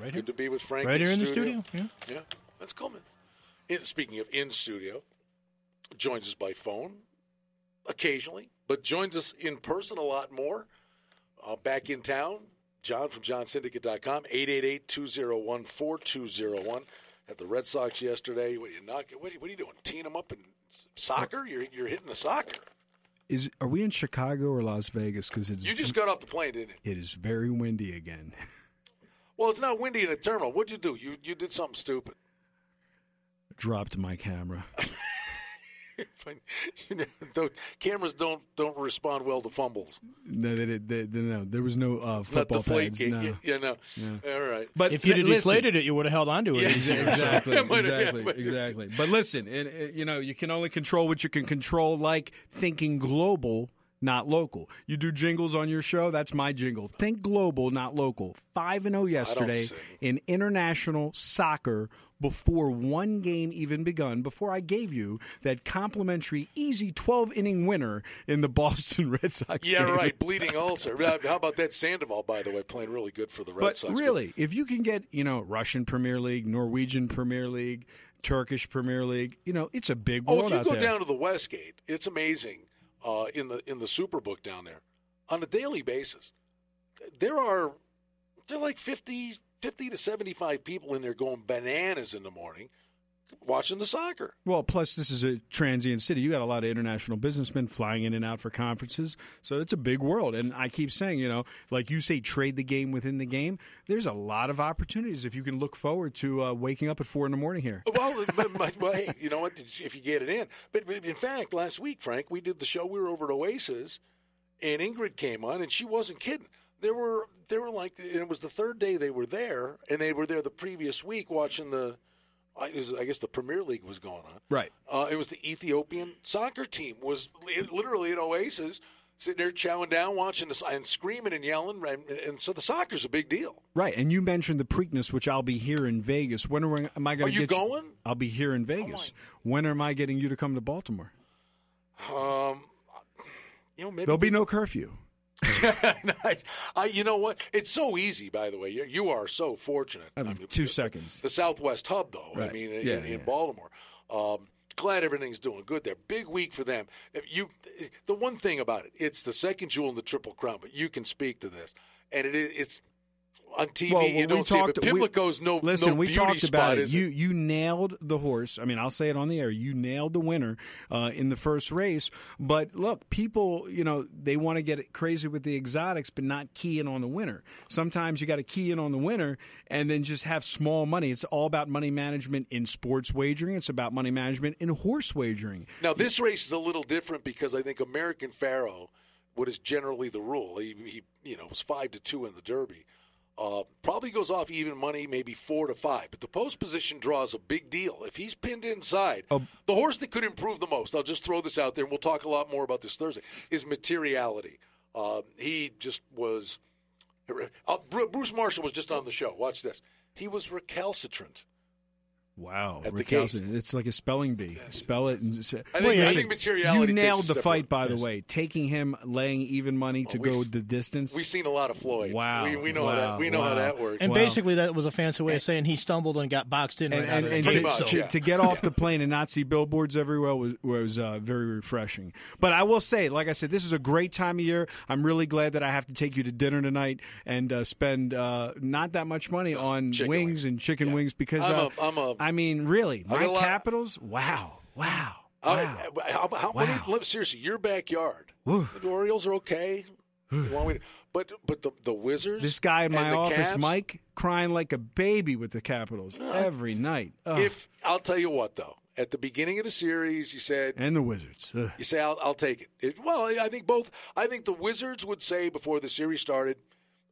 Right here. Good to be with Frank. Right here in the studio. Yeah. Yeah, that's cool, man. In, speaking of in studio, joins us by phone occasionally, but joins us in person a lot more. Uh, back in town, John from johnsyndicate.com, 888-201-4201. At the Red Sox yesterday. What are you knocking? What are you, what are you doing? Teeing them up in soccer? You're you're hitting the soccer. Is are we in Chicago or Las Vegas? Because it's You just got off the plane, didn't you? it is very windy again. Well, it's not windy in the terminal. What'd you do? You you did something stupid. Dropped my camera. you know, the cameras don't don't respond well to fumbles. No, they, did- they, they, no, there was no uh, football deflate pads. gate. No. Yeah, yeah, no. All right. But If you'd th- deflated it, you would have held on to it. Yeah. easier. exactly, Yeah, exactly, exactly. But listen, it, it- you know, you can only control what you can control. Like thinking global, not local. You do jingles on your show. That's my jingle. Think global, not local. Five and oh zero yesterday in international soccer. Before one game even begun, before I gave you that complimentary, easy 12 inning winner in the Boston Red Sox Yeah, game. right. Bleeding ulcer. How about that Sandoval, by the way, playing really good for the Red But Sox? really, if you can get, you know, Russian Premier League, Norwegian Premier League, Turkish Premier League, you know, it's a big Oh, if you go there. down to the Westgate, it's amazing. Uh, in the in the Superbook down there, on a daily basis, there are there are like 50, 50 to seventy five people in there going bananas in the morning, watching the soccer. well, plus this is a transient city. You got a lot of international businessmen flying in and out for conferences, so it's a big world. And I keep saying, you know, like you say, trade the game within the game. There's a lot of opportunities if you can look forward to uh, waking up at four in the morning here. Well, but, but, well, hey, you know what? If you get it in, but but in fact, last week, Frank, we did the show. We were over at Oasis, and Ingrid came on, and she wasn't kidding. There were there were like, and it was the third day they were there, and they were there the previous week watching the. I was- I guess the Premier League was going on. Right. Uh, it was the Ethiopian soccer team was literally at Oasis, sitting there chowing down, watching this, and screaming and yelling, and, and so the soccer's a big deal. Right, and you mentioned the Preakness, which I'll be here in Vegas. When are, am I going to get you going? I'll be here in Vegas. when am I getting you to come to Baltimore? Um, you know, maybe There'll be no curfew. I, I, you know what? It's so easy, by the way. You, you are so fortunate. I have I mean, two the- seconds. The Southwest hub, though. I mean, Yeah, in, in. Baltimore. Um, glad everything's doing good there. Big week for them. You, the one thing about it, it's the second jewel in the Triple Crown. But you can speak to this, and it is it's on TV. Well, you don't see it, but we- Pimlico's no Listen, no we talked spot, about it. You you nailed the horse. I mean, I'll say it on the air. You nailed the winner uh, in the first race. But look, people, you know, they want to get crazy with the exotics, but not key in on the winner. Sometimes you got to key in on the winner and then just have small money. It's all about money management in sports wagering. It's about money management in horse wagering. Now this race is a little different because I think American Pharoah, what is generally the rule, he, he you know was five to two in the Derby, uh, probably goes off even money, maybe four to five. But the post position draw is a big deal. If he's pinned inside, Oh. the horse that could improve the most, I'll just throw this out there, and we'll talk a lot more about this Thursday, is materiality. Uh, he just was. Uh, Bruce Marshall was just on the show. Watch this. He was recalcitrant. Wow, At the recalcitrant. It's like a spelling bee. Spell it. And say, I think- I think materiality You nailed the step fight, by further. the way. Taking him, laying even money to we've- go the distance. We've seen a lot of Floyd. Wow, we, we know wow, how that. We know how that works. And Wow. basically, that was a fancy way of saying he stumbled and got boxed in and, right out and, and to, much, to, yeah. to get off the plane and not see billboards everywhere was was uh, very refreshing. But I will say, like I said, this is a great time of year. I'm really glad that I have to take you to dinner tonight and uh, spend uh, not that much money on wings, wings. and chicken wings because I'm uh, a- I'm a- I mean, really, my Capitals. Wow, wow, wow. how, how, Wow. do you- look, seriously, your backyard. The Orioles are okay. To- but but the the Wizards. This guy in my office, Caps, Mike, crying like a baby with the Capitals every night. Ugh. If I'll tell you what though, at the beginning of the series, you said and the Wizards. Ugh. you say I'll, I'll take it. it. Well, I think both. I think the Wizards would say before the series started,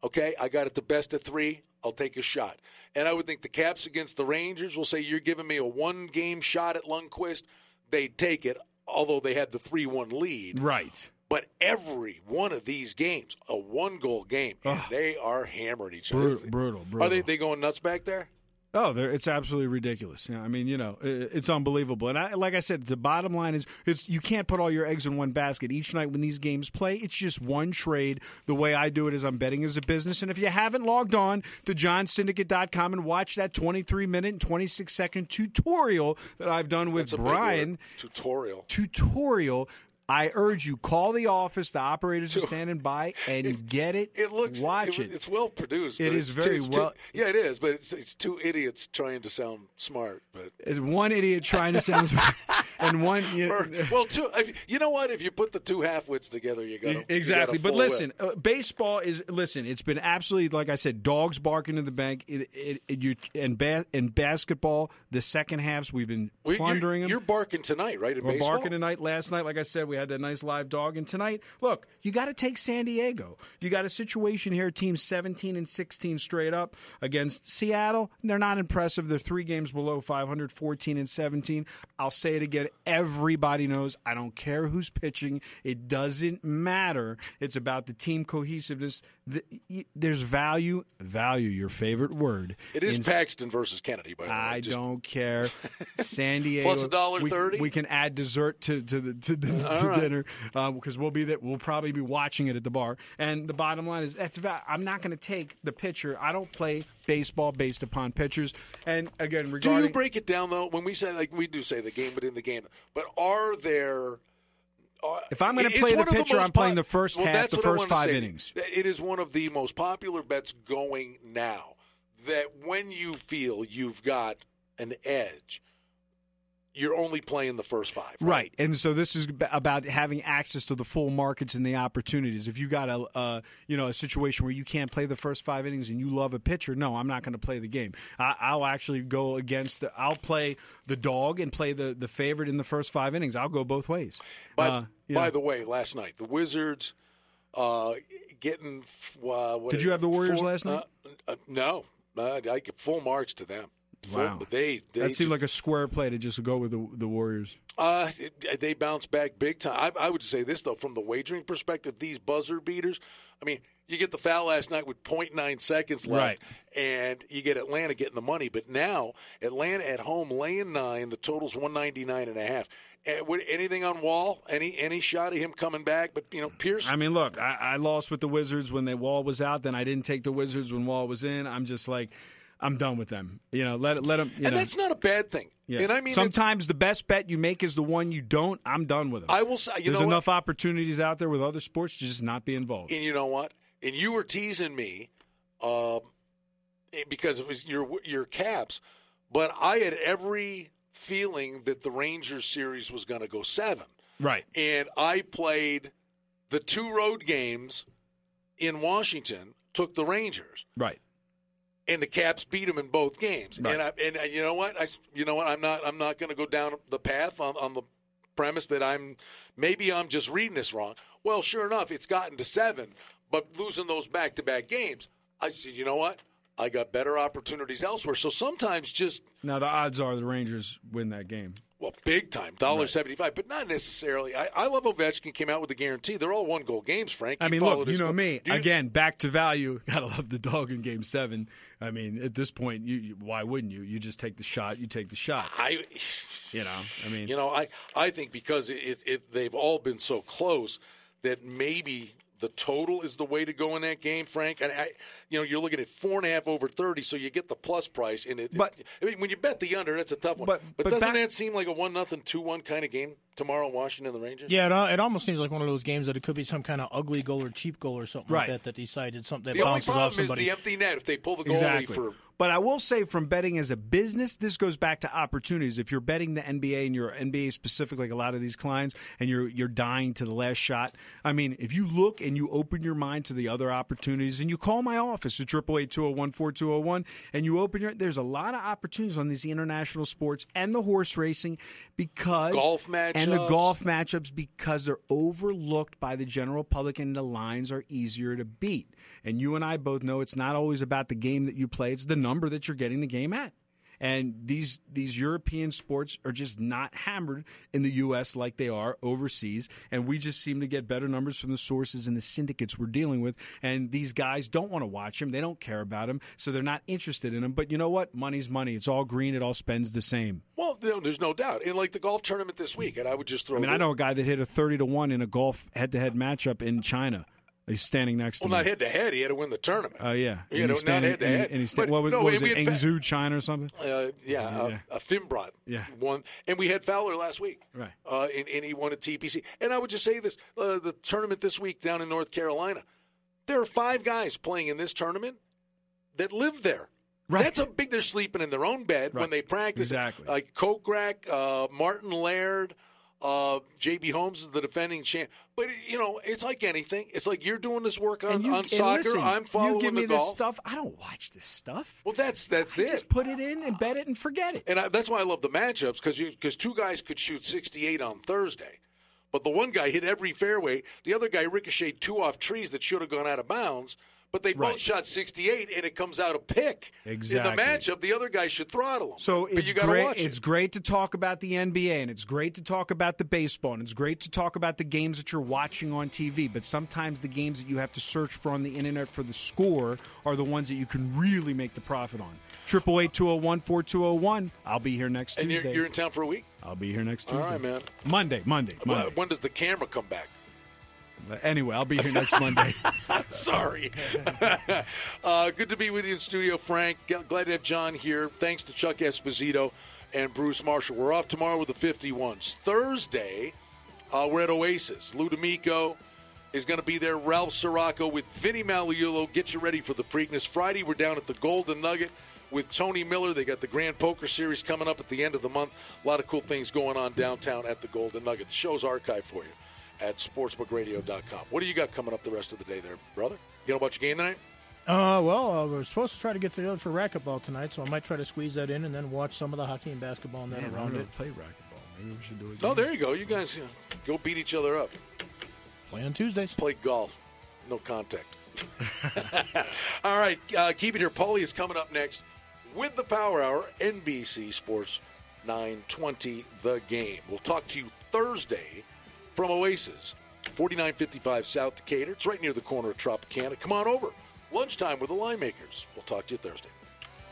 okay, I got it the best of three. I'll take a shot. And I would think the Caps against the Rangers will say you're giving me a one game shot at Lundqvist. They'd take it, although they had the three one lead. Right. But every one of these games, a one goal game, they are hammering each other. Brutal, brutal, Are they they going nuts back there? Oh, it's absolutely ridiculous. I mean, you know, it's unbelievable. And I, like I said, the bottom line is, it's you can't put all your eggs in one basket. Each night when these games play, it's just one trade. The way I do it is I'm betting as a business. And if you haven't logged on to johnsyndicate.com and watch that 23 minute and 26 second tutorial that I've done with That's a big word. Brian, tutorial. tutorial. I urge you call the office. The operators are standing by, and get it. It looks watch it, it. It's well produced. It is very too, it's too- well- yeah, it is, but it's it's two idiots trying to sound smart. But It's one idiot trying to sound, smart, and one. You or, well, two. If, you know what? If you put the two half wits together, you got Exactly, You but listen, uh, baseball is listen. It's been absolutely like I said, dogs barking in the bank. It, it, it, you and ba- in basketball, the second halves we've been Well, plundering you're, them. You're barking tonight, right? In We're baseball? barking tonight. Last night, like I said, we had that nice live dog, and tonight, look, you got to take San Diego. You got a situation here: team 17 and 16 straight up against Seattle. They're not impressive. They're three games below 500, 14 and 17. I'll say it again. Everybody knows. I don't care who's pitching. It doesn't matter. It's about the team cohesiveness. There's value. Value, your favorite word. It is in Paxton versus Kennedy, by the way. I Just- don't care. San Diego Plus a dollar we- thirty? We can add dessert to to the to, the, to right. dinner because we'll be that We'll probably be watching it at the bar. And the bottom line is that's va- I'm not going to take the pitcher. I don't play baseball based upon pitchers. And again, Do you break it down though? When we say like we do say the game within the game, but are there? Uh, If I'm gonna play the pitcher, most I'm playing the first well, half, the first five innings. It is one of the most popular bets going now. That when you feel you've got an edge, you're only playing the first five. Right, and so this is about having access to the full markets and the opportunities. If you got a, uh, you know, a situation where you can't play the first five innings and you love a pitcher, no, I'm not going to play the game. I, I'll actually go against. The, I'll play the dog and play the the favorite in the first five innings. I'll go both ways. But Uh, by know. the way, last night the Wizards uh, getting. Uh, Did you have the Warriors four- last night? Uh, uh, no, uh, I get full marks to them. Full- Wow. they they that seemed like a square play to just go with the the Warriors. Uh, it- they bounce back big time. I, I would say this though, from the wagering perspective, these buzzer beaters. I mean, you get the foul last night with 0.9 seconds left, and you get Atlanta getting the money. But now Atlanta at home laying nine. The total's 199 and a half. Eh, Anything on Wall? Any any shot of him coming back? But you know, Pierce. I mean, look, I, I lost with the Wizards when the Wall was out. Then I didn't take the Wizards when Wall was in. I'm just like, I'm done with them. You know, let let them. You and know. that's not a bad thing. Yeah. And I mean, sometimes the best bet you make is the one you don't. I'm done with them. I will say, you There's know what? enough opportunities out there with other sports to just not be involved. And you know what? And you were teasing me um, eh, because it was your your Caps, but I had every feeling that the Rangers series was going to go seven, Right. and I played the two road games in Washington, took the Rangers, Right. And the Caps beat them in both games. Right. And I, and you know what? I you know what? I'm not I'm not going to go down the path on, on the premise that I'm maybe I'm just reading this wrong. Well, sure enough, it's gotten to seven, but losing those back to back games, I said, you know what? I got better opportunities elsewhere. So sometimes just Now the odds are the Rangers win that game. well, big time, dollar seventy five, but not necessarily. I, I love Ovechkin came out with the guarantee. They're all one goal games, Frank. I mean, look, you know co- me. You- Again, back to value. Gotta love the dog in Game Seven. I mean, at this point, you, you why wouldn't you? You just take the shot. You take the shot. I. You know. I mean, You know, I, I think because it, it, they've all been so close that maybe the total is the way to go in that game, Frank. And I, you know, you're looking at four and a half over thirty, so you get the plus price. And it, But- I mean, when you bet the under, that's a tough one. But- But, but doesn't back- that seem like a one nothing, two one kind of game tomorrow in Washington, the Rangers? Yeah, it, al- it almost seems like one of those games that it could be some kind of ugly goal or cheap goal or something Right. like that that decided something that The only bounces off problem is somebody. the empty net. If they pull the goalie Exactly. for But I will say, from betting as a business, this goes back to opportunities. If you're betting the NBA and you're NBA specific, like a lot of these clients, and you're you're dying to the last shot. I mean, if you look and you open your mind to the other opportunities, and you call my office at triple eight two zero one four two zero one, and you open your, there's a lot of opportunities on these international sports and the horse racing because Golf and the golf matchups because they're overlooked by the general public and the lines are easier to beat. And you and I both know it's not always about the game that you play, it's the number that you're getting the game at. And these these European sports are just not hammered in the U.S. like they are overseas, and we just seem to get better numbers from the sources and the syndicates we're dealing with. And these guys don't want to watch them; they don't care about them, so they're not interested in them. But you know what? Money's money. It's all green. It all spends the same. Well, there's no doubt. In like the golf tournament this week, and I would just throw. I mean, I know a guy that hit a thirty to one in a golf head-to-head matchup in China. He's standing next well, to. Well, not head to head. He had to win the tournament. Oh yeah, You And know, not head to head. And he's sta- what was, no, what was it? had fa- China, or something? Uh, yeah, Yeah. A, Thimbrot Yeah. one. and we had Fowler last week, Right. Uh, and, and he won at TPC. And I would just say this: uh, the tournament this week down in North Carolina, there are five guys playing in this tournament that live there. Right. That's a big. They're sleeping in their own bed when they practice. Exactly. Like Kokrak, uh, Martin Laird, uh, JB Holmes is the defending champ. But you know, it's like anything. It's like you're doing this work on, you, on soccer. listen, I'm following You give me the this golf. stuff. I don't watch this stuff. Well, that's that's I it. just put it in and bet it and forget it. And I, that's why I love the matchups because because two guys could shoot 68 on Thursday, but the one guy hit every fairway. The other guy ricocheted two off trees that should have gone out of bounds. But they both Right. shot 68, and it comes out a pick. Exactly. In the matchup, the other guy should throttle him. So but it's great. Watch It's it. great to talk about the NBA, and it's great to talk about the baseball, and it's great to talk about the games that you're watching on TV. But sometimes the games that you have to search for on the internet for the score are the ones that you can really make the profit on. Triple eight two zero one four two zero one. I'll be here next And you're, Tuesday. you're in town for a week. I'll be here next Tuesday. right, man. Monday, Monday, Monday. When does the camera come back? Anyway, I'll be here next Monday. Sorry. uh, good to be with you in studio, Frank. Glad to have John here. Thanks to Chuck Esposito and Bruce Marshall. We're off tomorrow with the 51s. Thursday, uh, we're at Oasis. Lou is going to be there. Ralph Siraco with Vinny Magliulo. Get you ready for the Preakness. Friday, we're down at the Golden Nugget with Tony Miller. They got the Grand Poker Series coming up at the end of the month. A lot of cool things going on downtown at the Golden Nugget. The show's archived for you at sportsbookradio.com. What do you got coming up the rest of the day there, brother? You know about your game tonight? Uh, well, uh, we're supposed to try to get together for racquetball tonight, so I might try to squeeze that in and then watch some of the hockey and basketball and then Man, around it. play racquetball. Maybe we should do it. Oh, there you go. You guys you know, go beat each other up. Play on Tuesdays. Play golf. No contact. All right, uh, keep it here. Paulie is coming up next with the Power Hour, NBC Sports 920 The Game. We'll talk to you Thursday from Oasis, 4955 South Decatur. It's right near the corner of Tropicana. Come on over. Lunchtime with the Line Makers. We'll talk to you Thursday.